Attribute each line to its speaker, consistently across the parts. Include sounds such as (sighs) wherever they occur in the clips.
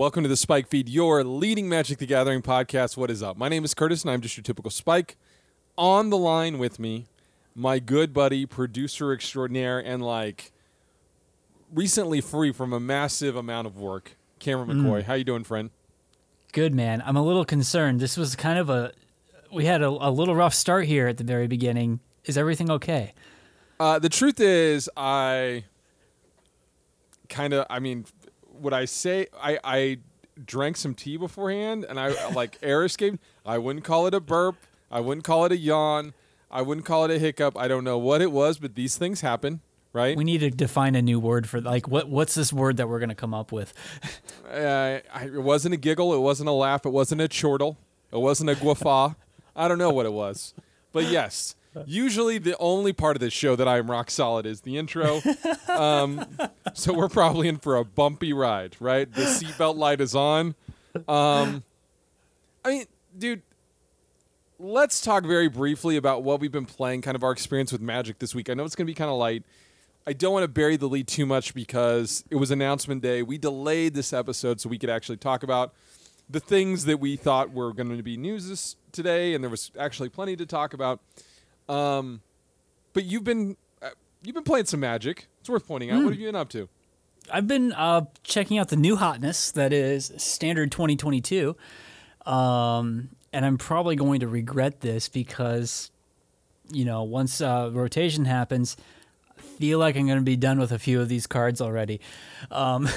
Speaker 1: welcome to the Spike Feed, your leading Magic the Gathering podcast. What is up? My name is Curtis, and I'm just your typical Spike. On the line with me, my good buddy, producer extraordinaire, and like recently free from a massive amount of work, Cameron McCoy. How you doing, friend?
Speaker 2: Good man. I'm a little concerned. This was kind of a we had a, a little rough start here at the very beginning. Is everything okay?
Speaker 1: Uh, the truth is, I kind of, I mean, would I say I, I drank some tea beforehand and I like (laughs) air escaped? I wouldn't call it a burp. I wouldn't call it a yawn. I wouldn't call it a hiccup. I don't know what it was, but these things happen, right?
Speaker 2: We need to define a new word for like what what's this word that we're going to come up with? (laughs)
Speaker 1: Uh, I, it wasn't a giggle. It wasn't a laugh. It wasn't a chortle. It wasn't a guffaw. I don't know what it was. But yes, usually the only part of this show that I am rock solid is the intro. (laughs) Um, so we're probably in for a bumpy ride, right? The seatbelt light is on. Um, I mean, dude, let's talk very briefly about what we've been playing, kind of our experience with Magic this week. I know it's going to be kind of light. I don't want to bury the lead too much because it was announcement day. We delayed this episode so we could actually talk about the things that we thought were going to be news this today, and there was actually plenty to talk about. Um, but you've been uh, you've been playing some Magic. It's worth pointing out. What have you been up to?
Speaker 2: I've been uh, checking out the new hotness that is standard 2022. Um, and I'm probably going to regret this because you know, once uh, rotation happens, I feel like I'm going to be done with a few of these cards already. Um,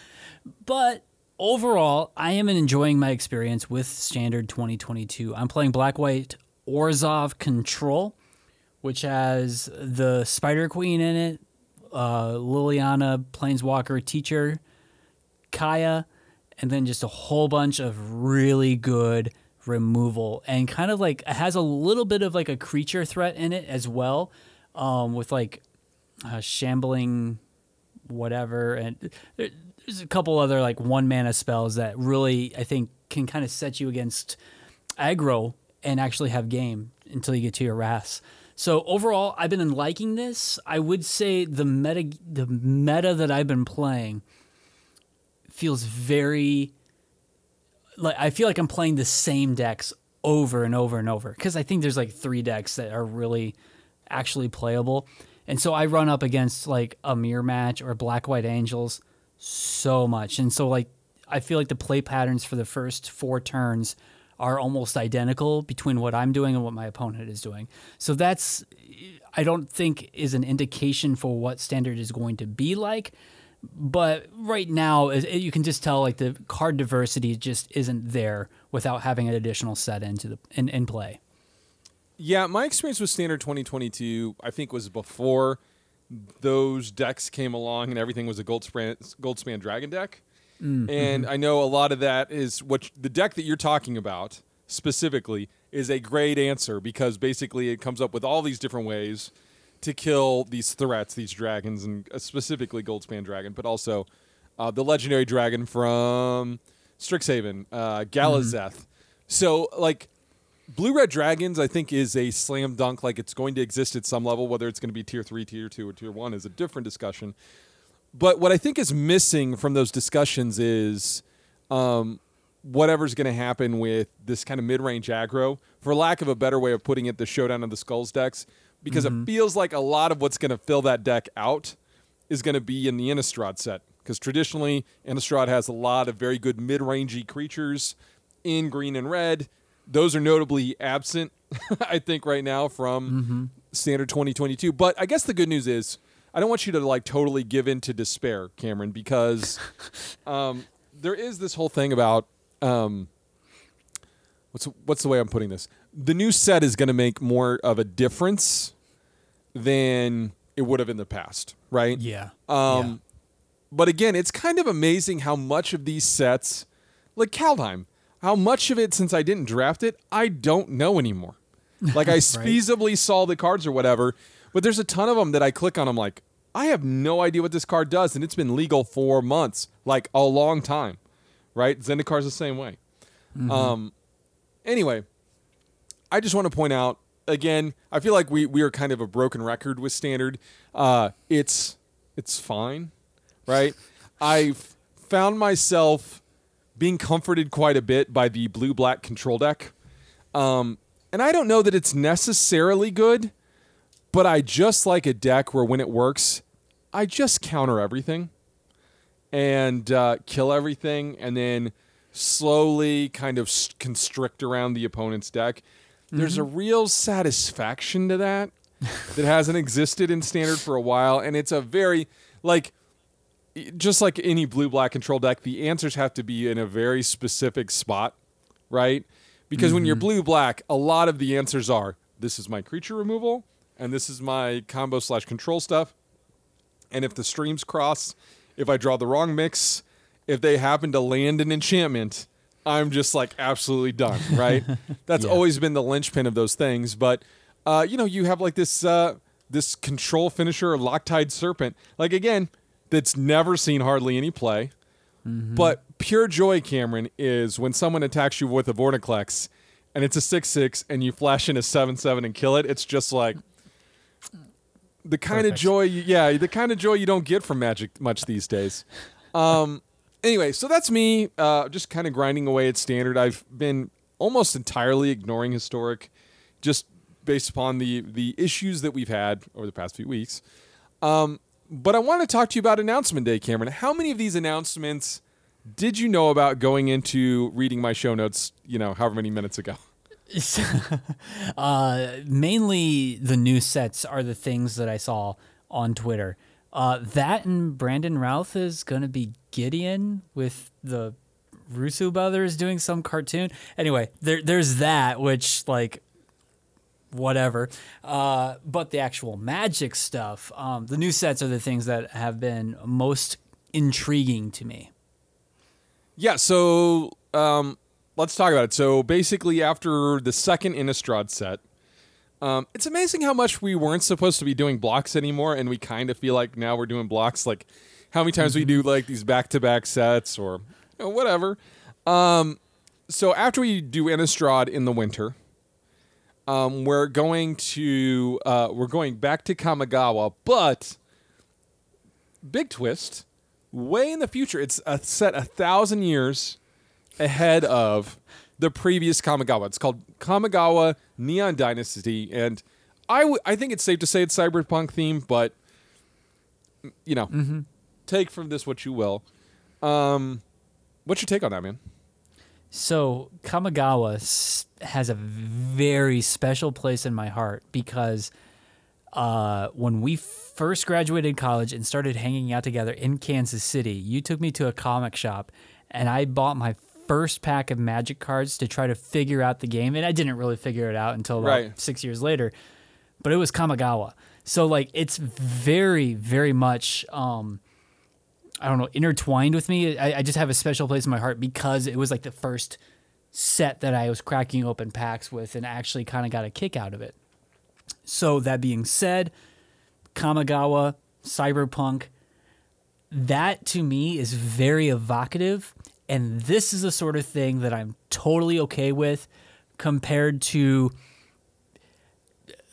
Speaker 2: (laughs) but overall, I am enjoying my experience with Standard 2022. I'm playing Black White Orzhov Control, which has the Spider Queen in it, uh, Liliana Planeswalker Teacher, Kaya, and then just a whole bunch of really good removal. And kind of like it has a little bit of like a creature threat in it as well um, with like uh, shambling whatever. And there, there's a couple other like one mana spells that really i think can kind of set you against aggro and actually have game until you get to your wraths so overall i've been liking this i would say the meta the meta that i've been playing feels very like I feel like I'm playing the same decks over and over and over because I think there's like three decks that are really actually playable. And so I run up against like a mirror match or black white angels so much. And so like I feel like the play patterns for the first four turns are almost identical between what I'm doing and what my opponent is doing. So that's I don't think is an indication for what standard is going to be like but right now you can just tell like the card diversity just isn't there without having an additional set into the in, in play
Speaker 1: Yeah, my experience with Standard 2022, I think, was before those decks came along and everything was a Goldspan, Goldspan Dragon deck. And I know a lot of that is what the deck that you're talking about specifically is a great answer because basically it comes up with all these different ways to kill these threats, these dragons, and uh, specifically Goldspan Dragon, but also uh, the legendary dragon from Strixhaven, uh, Galazeth. So, like, Blue Red Dragons, I think, is a slam dunk. Like, it's going to exist at some level. Whether it's going to be tier three, tier two, or tier one is a different discussion. But what I think is missing from those discussions is um, whatever's going to happen with this kind of mid range aggro. For lack of a better way of putting it, the Showdown of the Skalds decks, because it feels like a lot of what's going to fill that deck out is going to be in the Innistrad set. Because traditionally, Innistrad has a lot of very good mid rangey creatures in green and red. Those are notably absent, (laughs) I think, right now from standard 2022. But I guess the good news is I don't want you to like totally give in to despair, Cameron, because (laughs) um, there is this whole thing about um, what's what's the way I'm putting this? The new set is going to make more of a difference than it would have in the past, right?
Speaker 2: yeah
Speaker 1: Um, But again, it's kind of amazing how much of these sets, like Kaldheim, how much of it since I didn't draft it, I don't know anymore. (laughs) Like I feasibly saw the cards or whatever, but there's a ton of them that I click on. I'm like, I have no idea what this card does, and it's been legal for months, like a long time, right? Zendikar's the same way. Um, anyway, I just want to point out again. I feel like we we are kind of a broken record with standard. Uh, it's it's fine, right? (sighs) I've found myself being comforted quite a bit by the blue black control deck. Um, and I don't know that it's necessarily good, but I just like a deck where when it works, I just counter everything and uh, kill everything, and then slowly kind of constrict around the opponent's deck. There's a real satisfaction to that (laughs) that hasn't existed in standard for a while, and it's a very like just like any blue black control deck, the answers have to be in a very specific spot, right? Because when you're blue black, a lot of the answers are this is my creature removal, and this is my combo slash control stuff. And if the streams cross, if I draw the wrong mix, if they happen to land an enchantment, I'm just like absolutely done, (laughs) right? That's
Speaker 2: Yeah.
Speaker 1: always been the linchpin of those things. But uh, you know, you have like this uh, this control finisher, Loctide Serpent, like again, that's never seen hardly any play. But pure joy, Cameron, is when someone attacks you with a Vorinclex and it's a 6 6 and you flash in a 7 7 and kill it. It's just like the kind of joy, you, yeah, the kind of joy you don't get from Magic much these days. Um, anyway, so that's me uh, just kind of grinding away at standard. I've been almost entirely ignoring historic just based upon the, the issues that we've had over the past few weeks. Um, but I want to talk to you about announcement day, Cameron. How many of these announcements did you know about going into reading my show notes, you know, however many minutes ago? (laughs)
Speaker 2: uh, mainly the new sets are the things that I saw on Twitter. Uh, that and Brandon Routh is going to be Gideon with the Russo brothers doing some cartoon. Anyway, there, there's that, which, like, whatever. Uh, but the actual magic stuff, um, the new sets are the things that have been most intriguing to me.
Speaker 1: Yeah, so um, let's talk about it. So basically, after the second Innistrad set, um, it's amazing how much we weren't supposed to be doing blocks anymore, and we kind of feel like now we're doing blocks. Like how many times we do like these back-to-back sets or you know, whatever. Um, so after we do Innistrad in the winter, um, we're going to uh, we're going back to Kamigawa, but big twist way in the future. It's a set a thousand years ahead of the previous Kamigawa. It's called Kamigawa Neon Dynasty, and I w- I think it's safe to say it's cyberpunk theme, but you know, take from this what you will. Um, what's your take on that, man?
Speaker 2: So Kamigawa has a very special place in my heart because uh, when we first graduated college and started hanging out together in Kansas City, you took me to a comic shop and I bought my first pack of magic cards to try to figure out the game. And I didn't really figure it out until about
Speaker 1: Right.
Speaker 2: six years later, but it was Kamigawa. So like it's very, very much um, I don't know, intertwined with me. I, I just have a special place in my heart because it was like the first set that I was cracking open packs with and actually kind of got a kick out of it. So that being said, Kamigawa, Cyberpunk, that to me is very evocative. And this is the sort of thing that I'm totally okay with compared to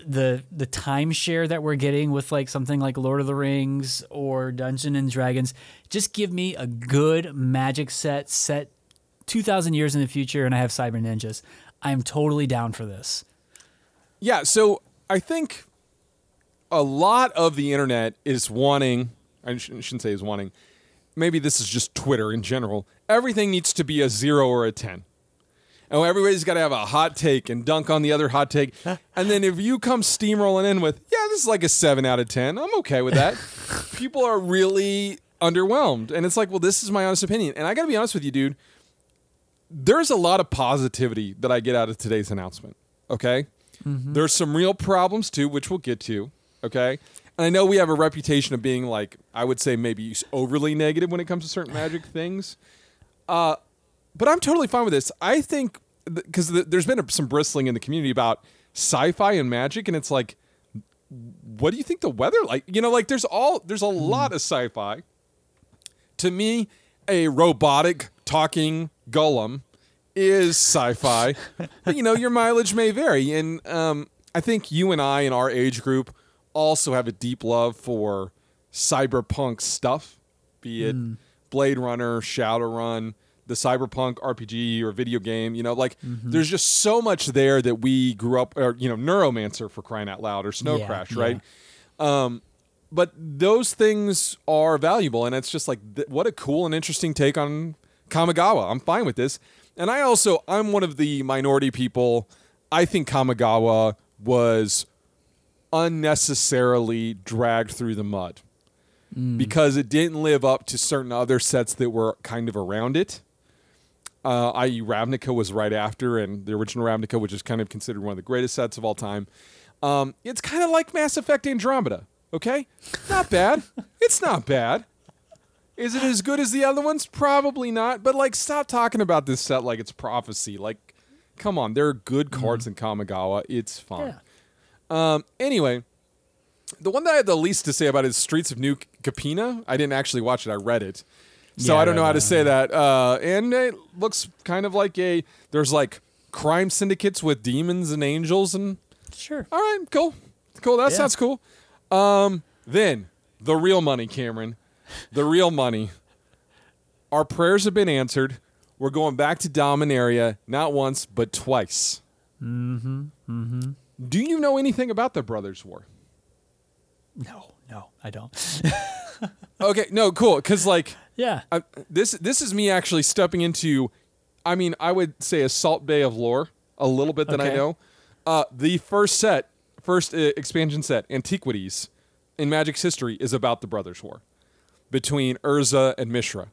Speaker 2: the the timeshare that we're getting with like something like Lord of the Rings or Dungeon and Dragons. Just give me a good magic set set 2000 years in the future and I have cyber ninjas. I'm totally down for this.
Speaker 1: Yeah, so I think a lot of the internet is wanting, I shouldn't say is wanting, maybe this is just Twitter in general. Everything needs to be a zero or a 10. Oh, everybody's got to have a hot take and dunk on the other hot take. (laughs) and then if you come steamrolling in with, yeah, this is like a 7 out of 10, I'm okay with that. (laughs) People are really underwhelmed. And it's like, well, this is my honest opinion. And I got to be honest with you, dude. There's a lot of positivity that I get out of today's announcement. Okay. Mm-hmm. There's some real problems too, which we'll get to. Okay. And I know we have a reputation of being like, I would say maybe overly negative when it comes to certain magic (laughs) things. Uh, but I'm totally fine with this. I think because th- there's been a, some bristling in the community about sci-fi and magic, and it's like, what do you think the weather like? You know, like there's all there's a lot of sci-fi. To me, a robotic talking golem is sci-fi. (laughs) but you know, your mileage may vary, and um, I think you and I in our age group also have a deep love for cyberpunk stuff, be it Blade Runner, Shadowrun, the cyberpunk RPG or video game. You know, like there's just so much there that we grew up, or you know, Neuromancer for crying out loud, or Snow
Speaker 2: Yeah,
Speaker 1: Crash,
Speaker 2: yeah.
Speaker 1: right? Um, but those things are valuable, and it's just like th- what a cool and interesting take on Kamigawa. I'm fine with this, and I also I'm one of the minority people. I think Kamigawa was unnecessarily dragged through the mud because it didn't live up to certain other sets that were kind of around it. Uh, i.e., Ravnica was right after, and the original Ravnica, which is kind of considered one of the greatest sets of all time. Um, it's kind of like Mass Effect Andromeda. Okay, not bad. (laughs) it's not bad. Is it as good as the other ones? Probably not. But like, stop talking about this set like it's prophecy. Like, come on, there are good cards in Kamigawa. It's fine.
Speaker 2: Yeah.
Speaker 1: Um, anyway, the one that I had the least to say about is Streets of New Capena. I didn't actually watch it; I read it, so
Speaker 2: Yeah,
Speaker 1: I don't know how to say that. Uh, and it looks kind of like a there's like crime syndicates with demons and angels, and
Speaker 2: Sure.
Speaker 1: all right, cool, cool. That
Speaker 2: Yeah.
Speaker 1: sounds cool. Um, then the real money, Cameron, the real money. Our prayers have been answered. We're going back to Dominaria, not once but twice. Mm-hmm. Mm-hmm. Do you know anything about the Brothers' War?
Speaker 2: No, no, I don't. (laughs)
Speaker 1: Okay, no, cool. Because like
Speaker 2: yeah.
Speaker 1: I, this, this is me actually stepping into. I mean, I would say a Salt Bae of lore a little bit that I know. Uh, the first set, first uh, expansion set, Antiquities, in Magic's history is about the Brothers' War between Urza and Mishra.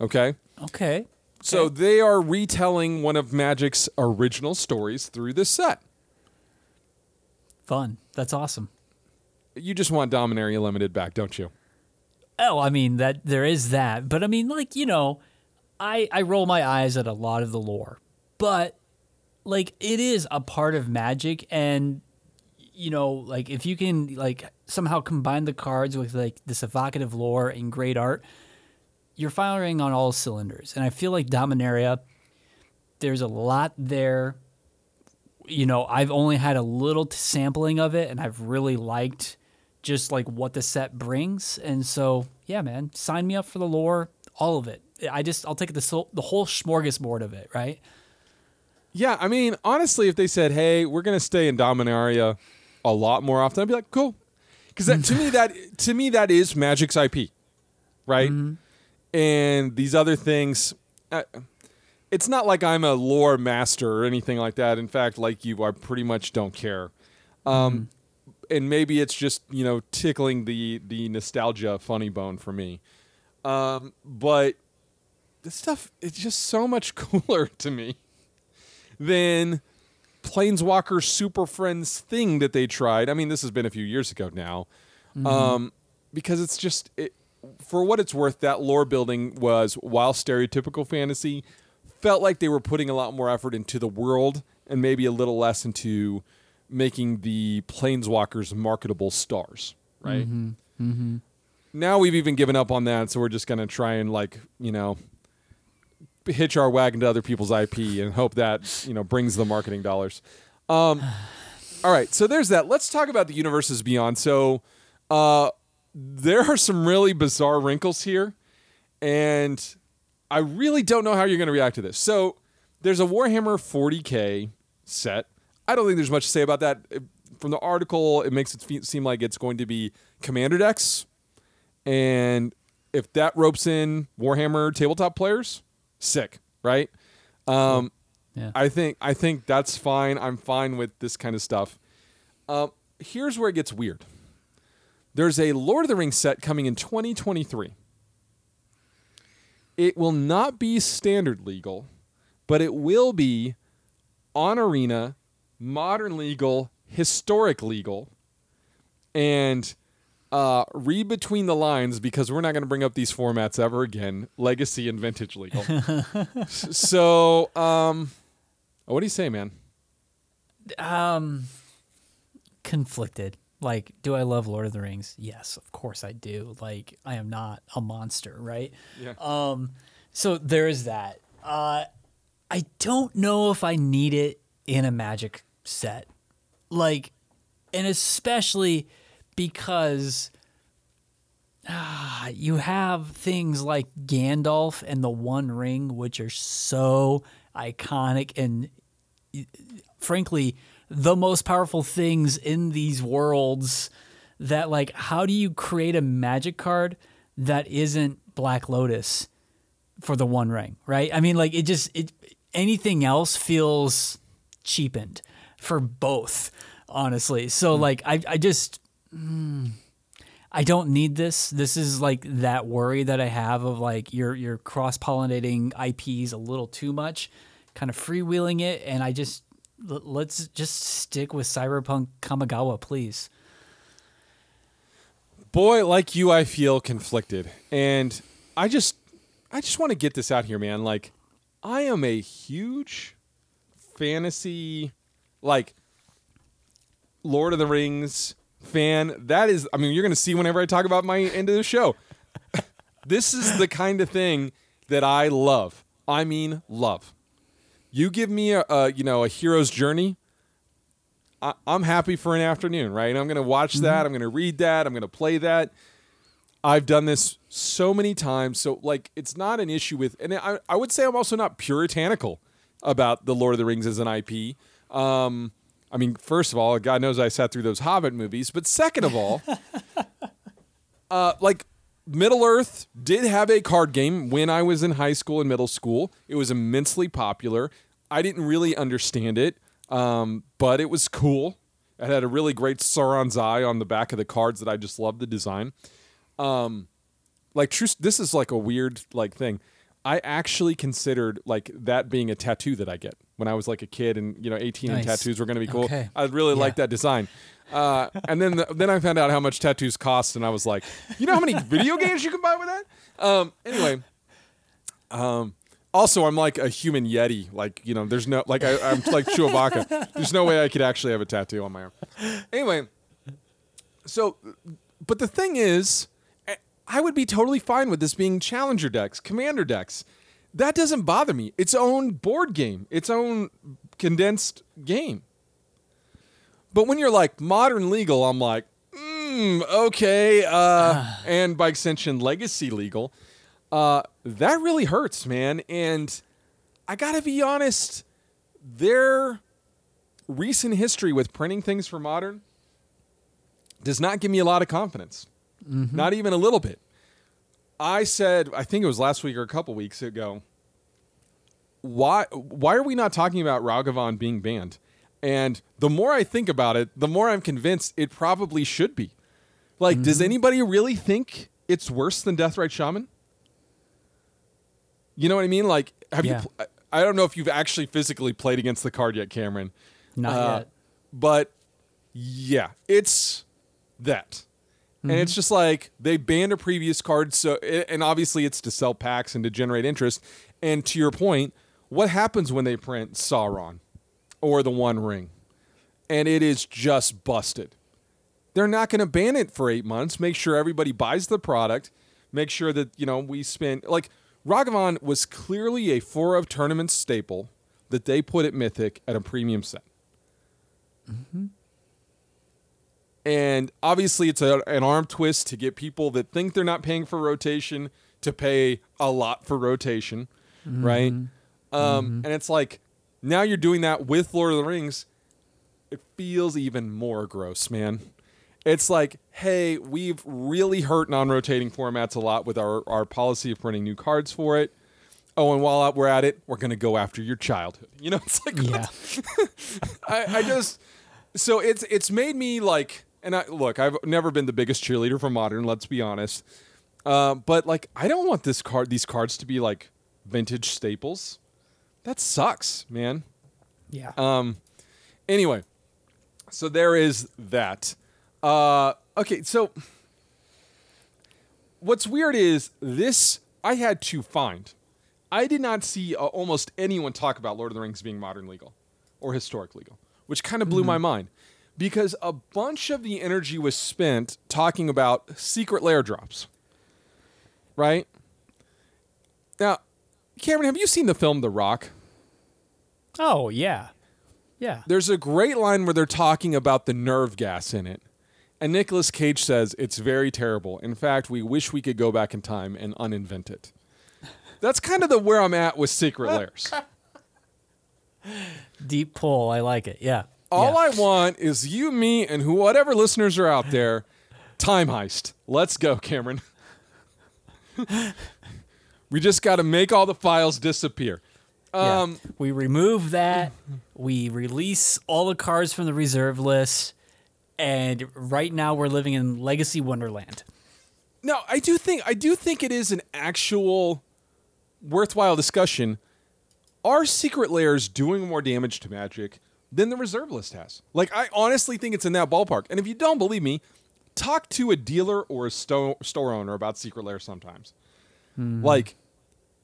Speaker 1: Okay,
Speaker 2: Okay.
Speaker 1: so
Speaker 2: Okay.
Speaker 1: they are retelling one of Magic's original stories through this set.
Speaker 2: Fun. That's awesome.
Speaker 1: You just want Dominaria Limited back, don't you?
Speaker 2: Oh, I mean that there is that, but I mean like you know, I I roll my eyes at a lot of the lore, but like it is a part of Magic, and you know like if you can like somehow combine the cards with like this evocative lore and great art, you're firing on all cylinders, and I feel like Dominaria, there's a lot there. You know, I've only had a little t- sampling of it, and I've really liked just like what the set brings. And so, yeah, man, sign me up for the lore, all of it. I just I'll take the the whole smorgasbord of it, right?
Speaker 1: Yeah, I mean, honestly, if they said, "Hey, we're gonna stay in Dominaria a lot more often," I'd be like, "Cool," because to me that to me that is Magic's IP, right? And these other things, uh, it's not like I'm a lore master or anything like that. In fact, like you, I pretty much don't care. Um, And maybe it's just you know tickling the the nostalgia funny bone for me. Um, but this stuff it's just so much (laughs) cooler to me than Planeswalker Super Friends thing that they tried. I mean, this has been a few years ago now, um, because it's just it, for what it's worth. That lore building was while stereotypical fantasy, felt like they were putting a lot more effort into the world and maybe a little less into making the Planeswalkers marketable stars. Right. Mm-hmm. Mm-hmm. Now we've even given up on that, so we're just gonna try and like you know hitch our wagon to other people's IP and hope that you know brings the marketing dollars. Um, (sighs) all right, so there's that. Let's talk about the universes beyond. So uh, there are some really bizarre wrinkles here, and I really don't know how you're going to react to this. So there's a Warhammer 40k set. I don't think there's much to say about that. From the article, it makes it seem like it's going to be commander decks, and if that ropes in Warhammer tabletop players, sick, right? Um,
Speaker 2: Yeah.
Speaker 1: I think I think that's fine. I'm fine with this kind of stuff. Um, here's where it gets weird. There's a Lord of the Rings set coming in 2023. It will not be standard legal, but it will be on arena, modern legal, historic legal, and uh, read between the lines because we're not going to bring up these formats ever again. Legacy and vintage legal. (laughs) so, um, what do you say, man?
Speaker 2: Um, conflicted. Like, do I love Lord of the Rings? Yes, of course I do. Like, I am not a monster, right?
Speaker 1: Yeah.
Speaker 2: Um, so there is that. Uh, I don't know if I need it in a magic set. Like, and especially because you have things like Gandalf and the One Ring, which are so iconic and frankly the most powerful things in these worlds. That like, how do you create a magic card that isn't Black Lotus for the One Ring, right? I mean, like it just it anything else feels cheapened for both, honestly. So like, I I just. Mm, I don't need this. This is like that worry that I have of like you're you're cross pollinating IPs a little too much, kind of freewheeling it, and I just let's just stick with Cyberpunk Kamigawa, please.
Speaker 1: Boy, like you, I feel conflicted, and I just I just want to get this out here, man. Like, I am a huge fantasy, like Lord of the Rings fan. That is, I mean, you're going to see whenever I talk about my end of the show. (laughs) this is the kind of thing that I love. I mean, love. You give me a, a you know a hero's journey. I, am happy for an afternoon, right? I'm going to watch mm-hmm. that. I'm going to read that. I'm going to play that. I've done this so many times, so like it's not an issue with. And I, I would say I'm also not puritanical about the Lord of the Rings as an IP. Um, I mean, first of all, God knows I sat through those Hobbit movies, but second of all, (laughs) uh, like Middle Earth did have a card game when I was in high school and middle school. It was immensely popular. I didn't really understand it, um, but it was cool. It had a really great Sauron's eye on the back of the cards that I just loved the design. Um, like true, this is like a weird like thing. I actually considered like that being a tattoo that I get when I was like a kid and you know 18 nice. and tattoos were going to be cool. Okay. I really yeah. liked that design. Uh, and then the, then I found out how much tattoos cost, and I was like, you know how many video games you can buy with that? Um, anyway, um, also I'm like a human yeti. Like you know, there's no like I, am like Chewbacca. There's no way I could actually have a tattoo on my arm. Anyway, so but the thing is I would be totally fine with this being challenger decks, commander decks. That doesn't bother me. Its own board game, its own condensed game. But when you're like modern legal, I'm like, mm, okay, uh, (sighs) and by extension, legacy legal, uh, that really hurts, man. And I gotta be honest, their recent history with printing things for modern does not give me a lot of confidence. Mm-hmm. Not even a little bit. I said, I think it was last week or a couple weeks ago. Why why are we not talking about Ragavan being banned? And the more I think about it, the more I'm convinced it probably should be. Like, mm-hmm. does anybody really think it's worse than Deathrite Shaman? You know what I mean? Like, have yeah. you? I don't know if you've actually physically played against the card yet, Cameron.
Speaker 2: Not uh, yet.
Speaker 1: But yeah, it's that. Mm-hmm. And it's just like they banned a previous card, so and obviously it's to sell packs and to generate interest. And to your point, what happens when they print Sauron or the One Ring, and it is just busted? They're not going to ban it for eight months. Make sure everybody buys the product. Make sure that you know we spend like Ragavan was clearly a four of tournaments staple that they put at Mythic at a premium set. Mm-hmm. And obviously, it's a, an arm twist to get people that think they're not paying for rotation to pay a lot for rotation, mm-hmm. right? Um, mm-hmm. And it's like now you're doing that with Lord of the Rings. It feels even more gross, man. It's like, hey, we've really hurt non rotating formats a lot with our, our policy of printing new cards for it. Oh, and while we're at it, we're going to go after your childhood. (laughs) You know, it's like, yeah. (laughs) I, I just, so it's it's made me like and I look, I've never been the biggest cheerleader for modern. Let's be honest. Uh, but like, I don't want this card, these cards to be like vintage staples. That sucks, man.
Speaker 2: Yeah.
Speaker 1: Um. Anyway, so there is that. Uh. Okay. So what's weird is this. I had to find. I did not see uh, almost anyone talk about Lord of the Rings being modern legal or historic legal, which kind of blew mm-hmm. my mind because a bunch of the energy was spent talking about secret lair drops. Right? Now, Cameron, have you seen the film The Rock?
Speaker 2: Oh, yeah. Yeah.
Speaker 1: There's a great line where they're talking about the nerve gas in it. And Nicolas Cage says it's very terrible. In fact, we wish we could go back in time and uninvent it. That's kind of the where I'm at with Secret (laughs) Lairs.
Speaker 2: Deep pull. I like it. Yeah.
Speaker 1: All
Speaker 2: yeah.
Speaker 1: I want is you, me, and who, whatever listeners are out there. Time heist. Let's go, Cameron. (laughs) we just got to make all the files disappear.
Speaker 2: Yeah.
Speaker 1: Um,
Speaker 2: we remove that. We release all the cards from the reserve list. And right now we're living in Legacy Wonderland.
Speaker 1: No, I do think I do think it is an actual worthwhile discussion. Are secret lairs doing more damage to Magic than the reserve list has? Like, I honestly think it's in that ballpark. And if you don't believe me, talk to a dealer or a sto- store owner about secret lairs sometimes. Like,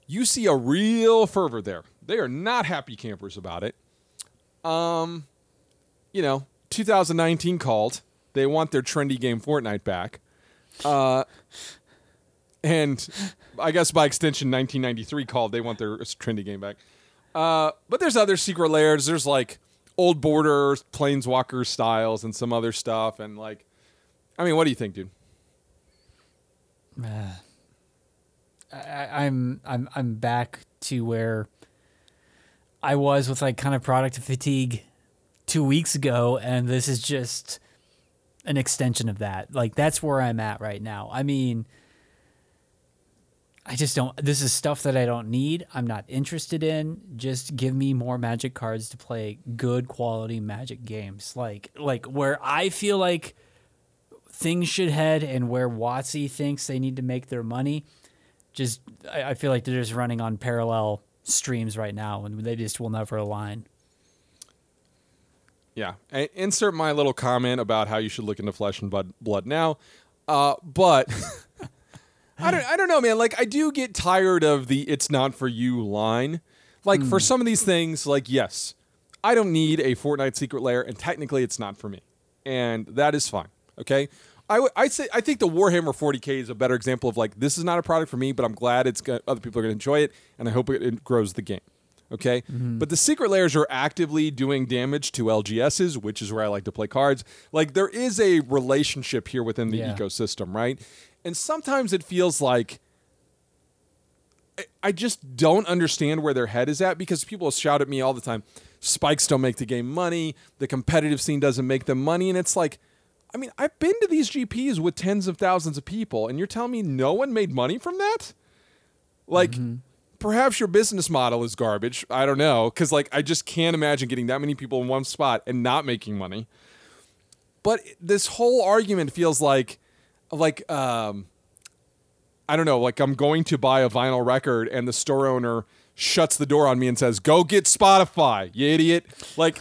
Speaker 1: you see a real fervor there. They are not happy campers about it. Um, you know, 2019 called. They want their trendy game Fortnite back. Uh, and I guess by extension, 1993 called. They want their trendy game back. Uh, but there's other secret lairs. There's like old borders, planeswalker styles, and some other stuff. And like, I mean, what do you think, dude?
Speaker 2: Uh, I, I'm I'm I'm back to where I was with like kind of product fatigue two weeks ago, and this is just an extension of that. Like that's where I'm at right now. I mean, I just don't. This is stuff that I don't need. I'm not interested in. Just give me more Magic cards to play good quality Magic games. Like like where I feel like things should head, and where WotC thinks they need to make their money just I, I feel like they're just running on parallel streams right now and they just will never align.
Speaker 1: Yeah. I insert my little comment about how you should look into flesh and blood, blood now. Uh, but (laughs) I don't I don't know, man. Like I do get tired of the it's not for you line. Like for hmm. some of these things, like yes, I don't need a Fortnite secret lair, and technically it's not for me. And that is fine. Okay. I, w- I say I think the Warhammer 40k is a better example of like this is not a product for me, but I'm glad it's go- other people are going to enjoy it, and I hope it, it grows the game. Okay, mm-hmm. but the secret lairs are actively doing damage to LGSs, which is where I like to play cards. Like there is a relationship here within the
Speaker 2: Yeah.
Speaker 1: ecosystem, right? And sometimes it feels like I- just don't understand where their head is at because people shout at me all the time. Spikes don't make the game money. The competitive scene doesn't make them money, and it's like, I mean, I've been to these GPs with tens of thousands of people, and you're telling me no one made money from that? Like, mm-hmm. perhaps your business model is garbage. I don't know, because like I just can't imagine getting that many people in one spot and not making money. But this whole argument feels like, like, um, I don't know, like I'm going to buy a vinyl record and the store owner shuts the door on me and says, "Go get Spotify, you idiot." Like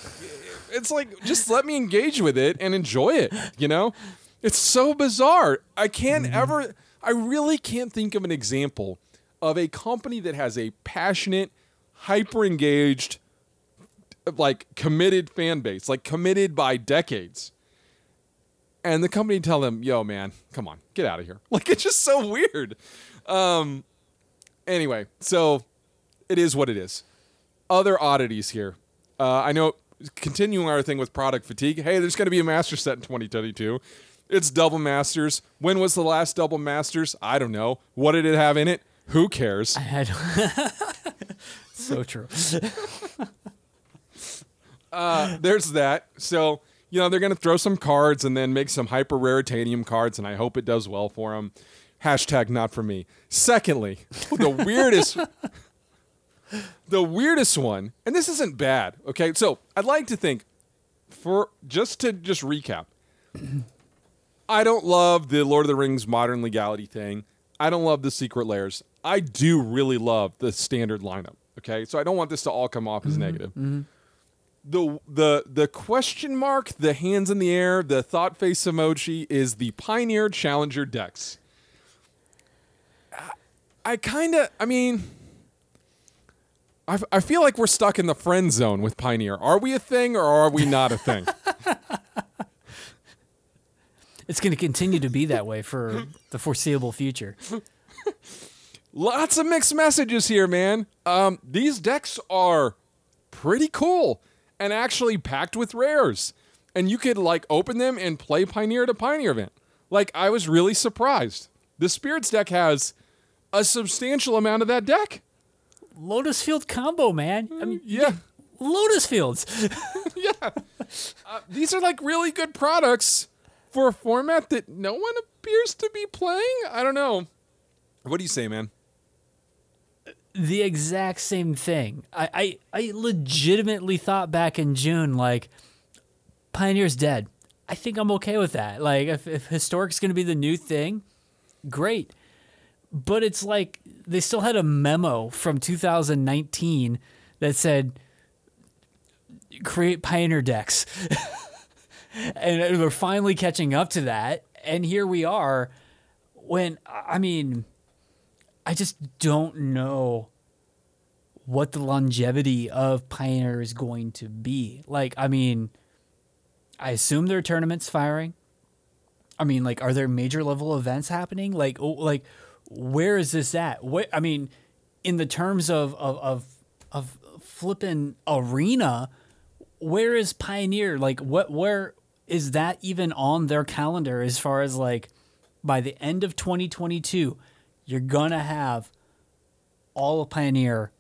Speaker 1: it's like just let me engage with it and enjoy it, you know? It's so bizarre. I can't ever I really can't think of an example of a company that has a passionate, hyper engaged like committed fan base, like committed by decades and the company tell them, "Yo, man, come on, get out of here." (laughs) Like it's just so weird. Um, anyway, so it is what it is. Other oddities here. Uh, I know. Continuing our thing with product fatigue. Hey, there's going to be a master set in 2022. It's double masters. When was the last double masters? I don't know. What did it have in it? Who cares?
Speaker 2: I had (laughs) so true. (laughs)
Speaker 1: Uh, there's that. So, you know, they're going to throw some cards and then make some hyper raritanium cards, and I hope it does well for them. Hashtag not for me. Secondly, (laughs) the weirdest, the weirdest one, and this isn't bad. Okay, so I'd like to think, for just to just recap, I don't love the Lord of the Rings modern legality thing. I don't love the secret lairs. I do really love the standard lineup. Okay, so I don't want this to all come off as mm-hmm. negative mm-hmm. The the the question mark, the hands in the air, the thought face emoji is the Pioneer Challenger decks. I- I kind of, I mean, I, f- I feel like we're stuck in the friend zone with Pioneer. Are we a thing or are we not a thing? (laughs)
Speaker 2: It's going to continue to be that way for the foreseeable future.
Speaker 1: Lots of mixed messages here, man. Um, these decks are pretty cool and actually packed with rares. and you could like open them and play Pioneer at a Pioneer event. Like I was really surprised. The Spirits deck has a substantial amount of that deck.
Speaker 2: Lotus Field combo, man. I mean,
Speaker 1: Yeah. (laughs)
Speaker 2: Lotus Fields. (laughs) (laughs)
Speaker 1: yeah. Uh, these are like really good products for a format that no one appears to be playing. I don't know. What do you say, man?
Speaker 2: The exact same thing. I, I, I legitimately thought back in June, like, Pioneer's dead. I think I'm okay with that. Like, if, if Historic's going to be the new thing, great. But it's like they still had a memo from 2019 that said, create Pioneer decks. (laughs) and we're finally catching up to that. And here we are when, I mean, I just don't know what the longevity of Pioneer is going to be. Like, I mean, I assume there are tournaments firing. I mean, like, are there major level events happening? Like, oh, like, where is this at? What I mean, in the terms of of of, of flipping arena, where is Pioneer? Like, what where is that even on their calendar as far as like by the end of 2022? You're gonna have all of Pioneer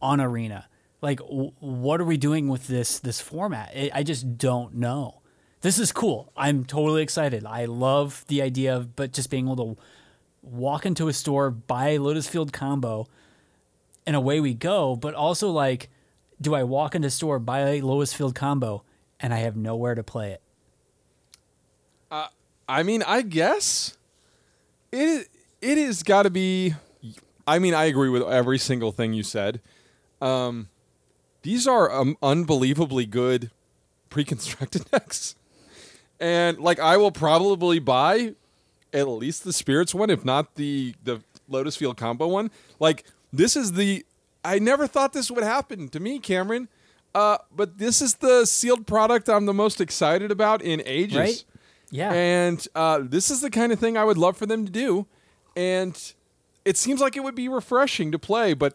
Speaker 2: on Arena. Like, w- what are we doing with this this format? I I just don't know. This is cool. I'm totally excited. I love the idea of, but just being able to walk into a store, buy a Lotus Field combo, and away we go. But also, like, do I walk into a store, buy a Lotus Field combo, and I have nowhere to play it?
Speaker 1: Uh, I mean, I guess it it has got to be. I mean, I agree with every single thing you said. Um, these are um, unbelievably good pre-constructed (laughs) decks, and like I will probably buy at least the spirits one, if not the the Lotus Field combo one. Like this is the. I never thought this would happen to me, Cameron. Uh, but this is the sealed product I'm the most excited about in ages.
Speaker 2: Right? Yeah.
Speaker 1: And uh, this is the kind of thing I would love for them to do. And it seems like it would be refreshing to play. But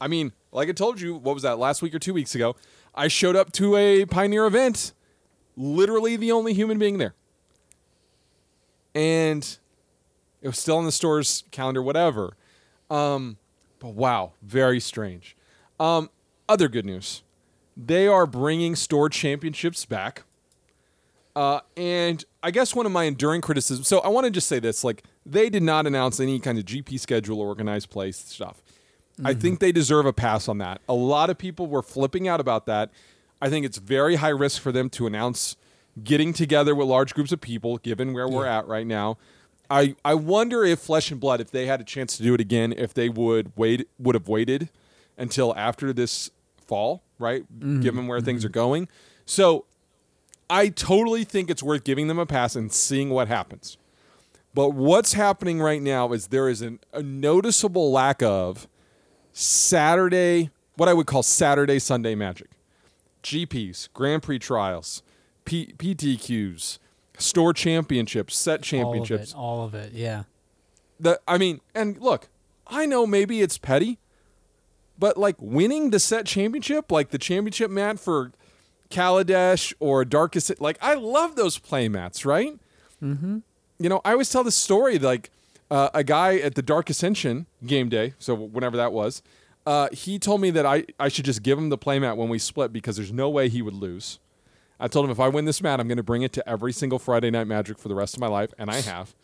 Speaker 1: I mean, like I told you, what was that, last week or two weeks ago? I showed up to a Pioneer event, literally the only human being there. And it was still on the store's calendar, whatever. Um, but wow, very strange. Um, other good news they are bringing store championships back. Uh, and I guess one of my enduring criticisms. So I want to just say this: like they did not announce any kind of GP schedule or organized play stuff. I mm-hmm. think they deserve a pass on that. A lot of people were flipping out about that. I think it's very high risk for them to announce getting together with large groups of people, given where we're at right now. I, I wonder if Flesh and Blood, if they had a chance to do it again, if they would wait would have waited until after this fall, right? Mm-hmm. Given where things mm-hmm. are going. So I totally think it's worth giving them a pass and seeing what happens. But what's happening right now is there is an, a noticeable lack of Saturday, what I would call Saturday Sunday magic. GPs, Grand Prix trials, P- PTQs, store championships, set championships.
Speaker 2: All of it. All of it. Yeah.
Speaker 1: The I mean, and look, I know maybe it's petty, but like winning the set championship, like the championship mat for Kaladesh or Darkest, like I love those play mats, right? Mm-hmm. You know, I always tell this story like uh, a guy at the Dark Ascension game day, so whenever that was, uh, he told me that I, I should just give him the playmat when we split because there's no way he would lose. I told him if I win this mat, I'm going to bring it to every single Friday Night Magic for the rest of my life, and I (laughs) have,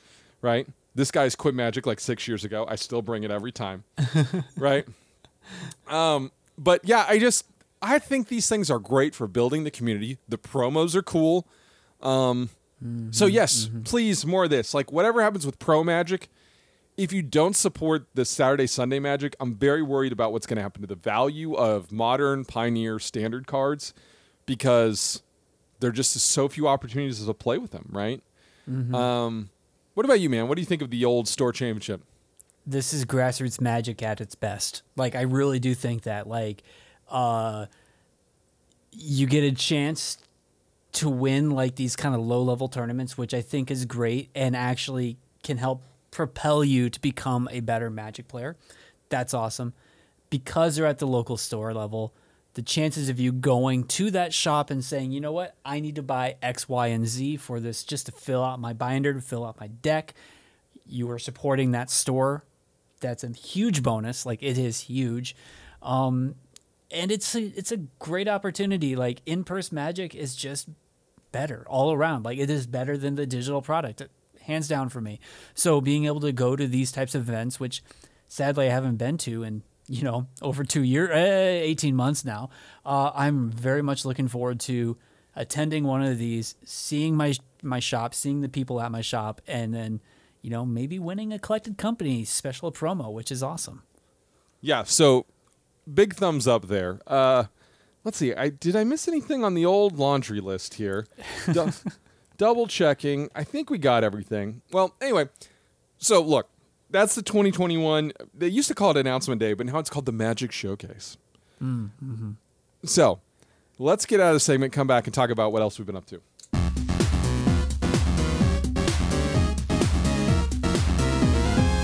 Speaker 1: right? This guy's quit Magic like six years ago. I still bring it every time, (laughs) right? Um, but yeah, I just I think these things are great for building the community. The promos are cool. Um, so yes, please more of this. Like whatever happens with Pro Magic, if you don't support the Saturday Sunday Magic, I'm very worried about what's going to happen to the value of modern Pioneer standard cards because there are just is so few opportunities to play with them, right? Um, what about you, man? What do you think of the old store championship?
Speaker 2: this is grassroots magic at its best. Like I really do think that like uh you get a chance to win like these kind of low level tournaments which I think is great and actually can help propel you to become a better magic player. That's awesome. Because they're at the local store level, the chances of you going to that shop and saying, you know what, I need to buy X, Y, and Z for this just to fill out my binder, to fill out my deck, you are supporting that store. That's a huge bonus. Like it is huge. Um, and it's a, it's a great opportunity. Like in purse magic is just better all around. Like it is better than the digital product, hands down for me. So being able to go to these types of events, which sadly I haven't been to in you know over two years, eh, eighteen months now, uh, I'm very much looking forward to attending one of these, seeing my my shop, seeing the people at my shop, and then you know maybe winning a collected company special promo, which is awesome.
Speaker 1: Yeah. So big thumbs up there. Uh, let's see. I did I miss anything on the old laundry list here? Du- (laughs) double checking. I think we got everything. Well, anyway. So look, that's the 2021. They used to call it announcement day, but now it's called the Magic Showcase. So let's get out of the segment, come back, and talk about what else we've been up to.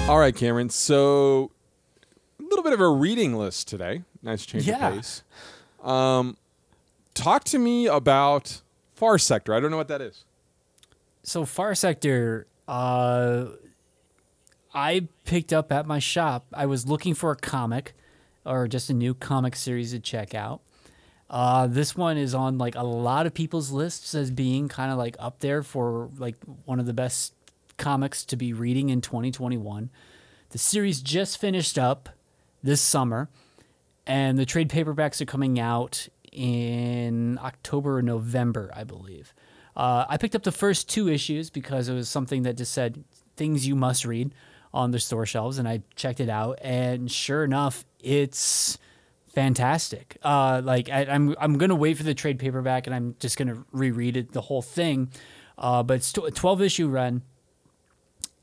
Speaker 1: All right, Cameron. So bit of a reading list today. Nice change
Speaker 2: Yeah.
Speaker 1: of pace. Um, talk to me about Far Sector. I don't know what that is.
Speaker 2: So Far Sector, uh, I picked up at my shop. I was looking for a comic or just a new comic series to check out. Uh, this one is on like a lot of people's lists as being kind of like up there for like one of the best comics to be reading in 2021. The series just finished up this summer, and the trade paperbacks are coming out in October or November, I believe. Uh, I picked up the first two issues because it was something that just said things you must read on the store shelves, and I checked it out, and sure enough, it's fantastic. Uh, like I, I'm, I'm gonna wait for the trade paperback, and I'm just gonna reread it the whole thing. Uh, but it's a 12 issue run,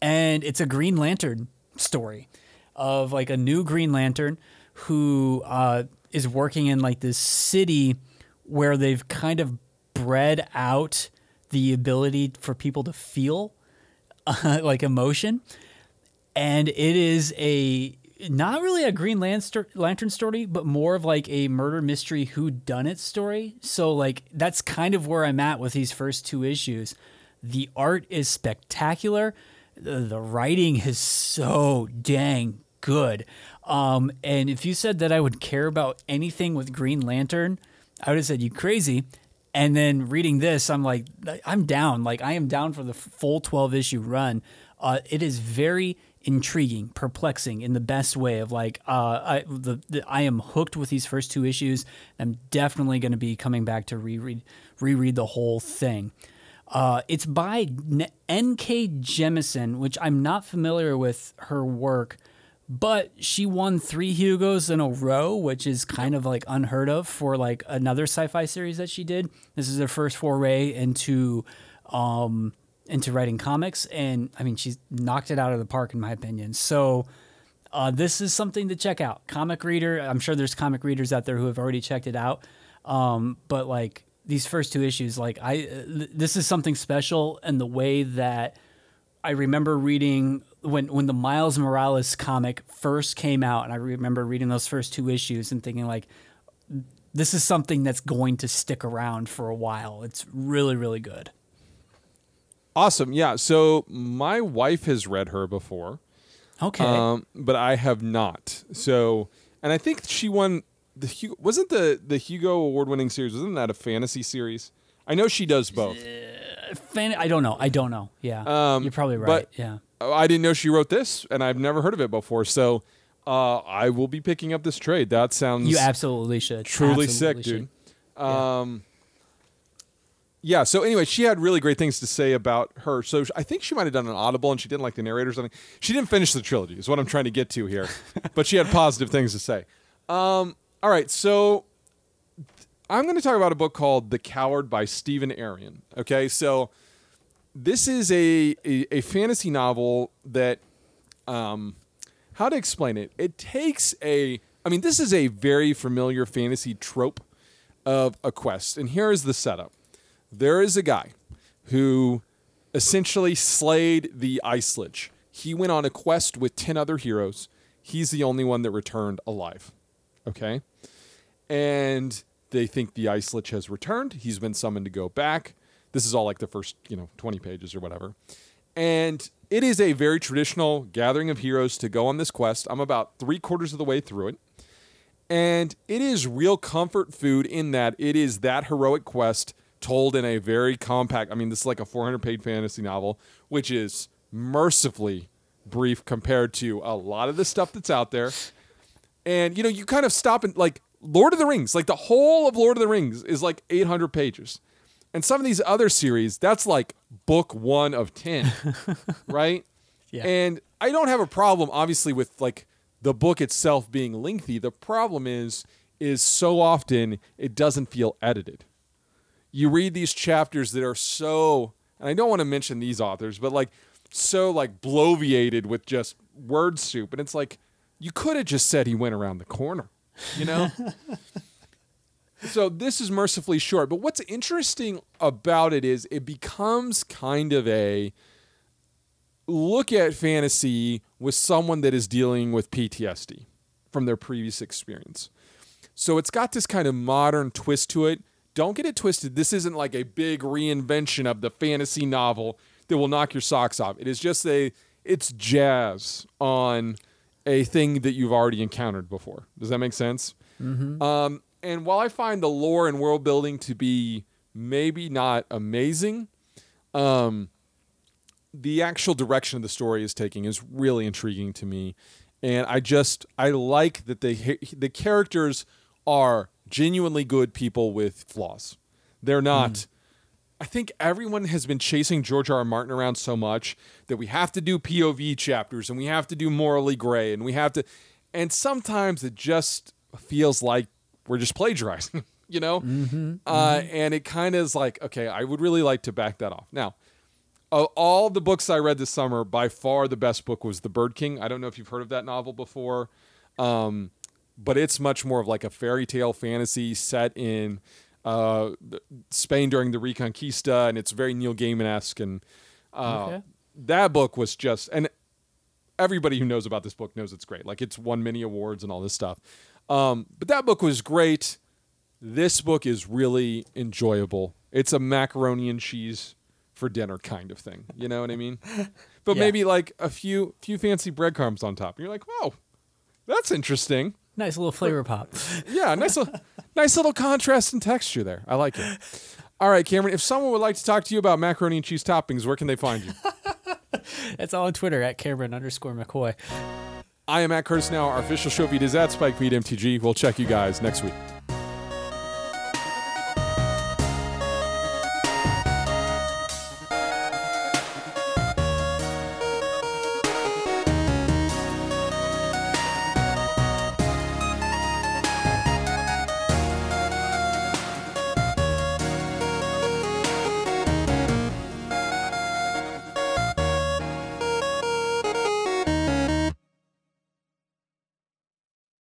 Speaker 2: and it's a Green Lantern story of like a new Green Lantern who uh, is working in like this city where they've kind of bred out the ability for people to feel uh, (laughs) like emotion, and it is a not really a Green Lantern story, but more of like a murder mystery who done it story. So like that's kind of where I'm at with these first two issues. The art is spectacular. The, writing is so dang good. Um, and if you said that I would care about anything with Green Lantern, I would have said you crazy. And then reading this, I'm like, I'm down. Like I am down for the full 12 issue run. Uh, it is very intriguing, perplexing in the best way. Of like, uh, I the, the I am hooked with these first two issues. I'm definitely going to be coming back to reread reread the whole thing. Uh, it's by N.K. Jemisin, which I'm not familiar with her work, but she won three Hugos in a row, which is kind of like unheard of for like another sci-fi series that she did. This is her first foray into um, into writing comics, and I mean she's knocked it out of the park in my opinion. So. Uh, this is something to check out. Comic reader, I'm sure there's comic readers out there who have already checked it out. Um, but like these first two issues, like I, uh, this is something special, and the way that I remember reading when when the Miles Morales comic first came out, and I remember reading those first two issues and thinking like, this is something that's going to stick around for a while. It's really really good.
Speaker 1: Awesome. Yeah. So my wife has read her before.
Speaker 2: Okay.
Speaker 1: um, but I have not. So, and I think she won the Hugo. Wasn't the the Hugo award winning series? Wasn't that a fantasy series? I know she does both.
Speaker 2: Fan- I don't know. I don't know. Yeah,
Speaker 1: Um,
Speaker 2: you're probably
Speaker 1: but-
Speaker 2: right. yeah.
Speaker 1: I didn't know she wrote this, and I've never heard of it before. So, uh, I will be picking up this trade. That sounds
Speaker 2: You absolutely should.
Speaker 1: truly
Speaker 2: Absolutely
Speaker 1: sick,
Speaker 2: should.
Speaker 1: dude. Um, yeah. So anyway, she had really great things to say about her. So I think she might have done an audible, and she didn't like the narrator or something. She didn't finish the trilogy, is what I'm trying to get to here. (laughs) but she had positive things to say. Um, all right, so I'm going to talk about a book called The Coward by Stephen Aryan. Okay, so this is a, a, a fantasy novel that um, how to explain it? It takes a i mean this is a very familiar fantasy trope of a quest and here is the setup. There is a guy who essentially slayed the ice lich. He went on a quest with 10 other heroes. He's the only one that returned alive okay and they think the Ice Lich has returned. He's been summoned to go back. This is all like the first, you know, 20 pages or whatever. And it is a very traditional gathering of heroes to go on this quest. I'm about three quarters of the way through it. And it is real comfort food in that it is that heroic quest told in a very compact. I mean, this is like a 400 page fantasy novel, which is mercifully brief compared to a lot of the stuff that's out there. And you know, you kind of stop and like Lord of the Rings, like the whole of Lord of the Rings is like 800 pages. And some of these other series, that's like book 1 of 10, (laughs) right?
Speaker 2: Yeah.
Speaker 1: And I don't have a problem obviously with like the book itself being lengthy. The problem is is so often it doesn't feel edited. You read these chapters that are so and I don't want to mention these authors, but like so like bloviated with just word soup and it's like you could have just said he went around the corner, you know? (laughs) so this is mercifully short, but what's interesting about it is it becomes kind of a look at fantasy with someone that is dealing with PTSD from their previous experience. So it's got this kind of modern twist to it. Don't get it twisted. This isn't like a big reinvention of the fantasy novel that will knock your socks off. It is just a it's jazz on a thing that you've already encountered before. Does that make sense? Um, and while I find the lore and world building to be maybe not amazing, um, the actual direction of the story is taking is really intriguing to me, and I just I like that they the characters are genuinely good people with flaws. They're not. I think everyone has been chasing George R. R. Martin around so much that we have to do POV chapters and we have to do morally gray and we have to, and sometimes it just feels like we're just plagiarizing, (laughs) you know? Uh, and it kind of is like, okay, I would really like to back that off. Now, of all the books I read this summer, by far the best book was The Bird King. I don't know if you've heard of that novel before, um, but it's much more of like a fairy tale fantasy set in uh, Spain during the Reconquista, and it's very Neil Gaiman esque. And uh,
Speaker 2: Okay.
Speaker 1: that book was just, and everybody who knows about this book knows it's great. Like it's won many awards and all this stuff. Um, but that book was great. This book is really enjoyable. It's a macaroni and cheese for dinner kind of thing. You know what I mean? (laughs) But
Speaker 2: Yeah.
Speaker 1: maybe like a few few fancy breadcrumbs on top. And you're like, whoa, that's interesting.
Speaker 2: Nice little flavor pop. (laughs)
Speaker 1: Yeah, nice little, nice little contrast and texture there. I like it. All right, Cameron. If someone would like to talk to you about macaroni and cheese toppings, where can they find you? (laughs)
Speaker 2: It's all on Twitter at Cameron underscore McCoy.
Speaker 1: I am at Curtis now. Our official show feed is at Spike Feed MTG. We'll check you guys next week.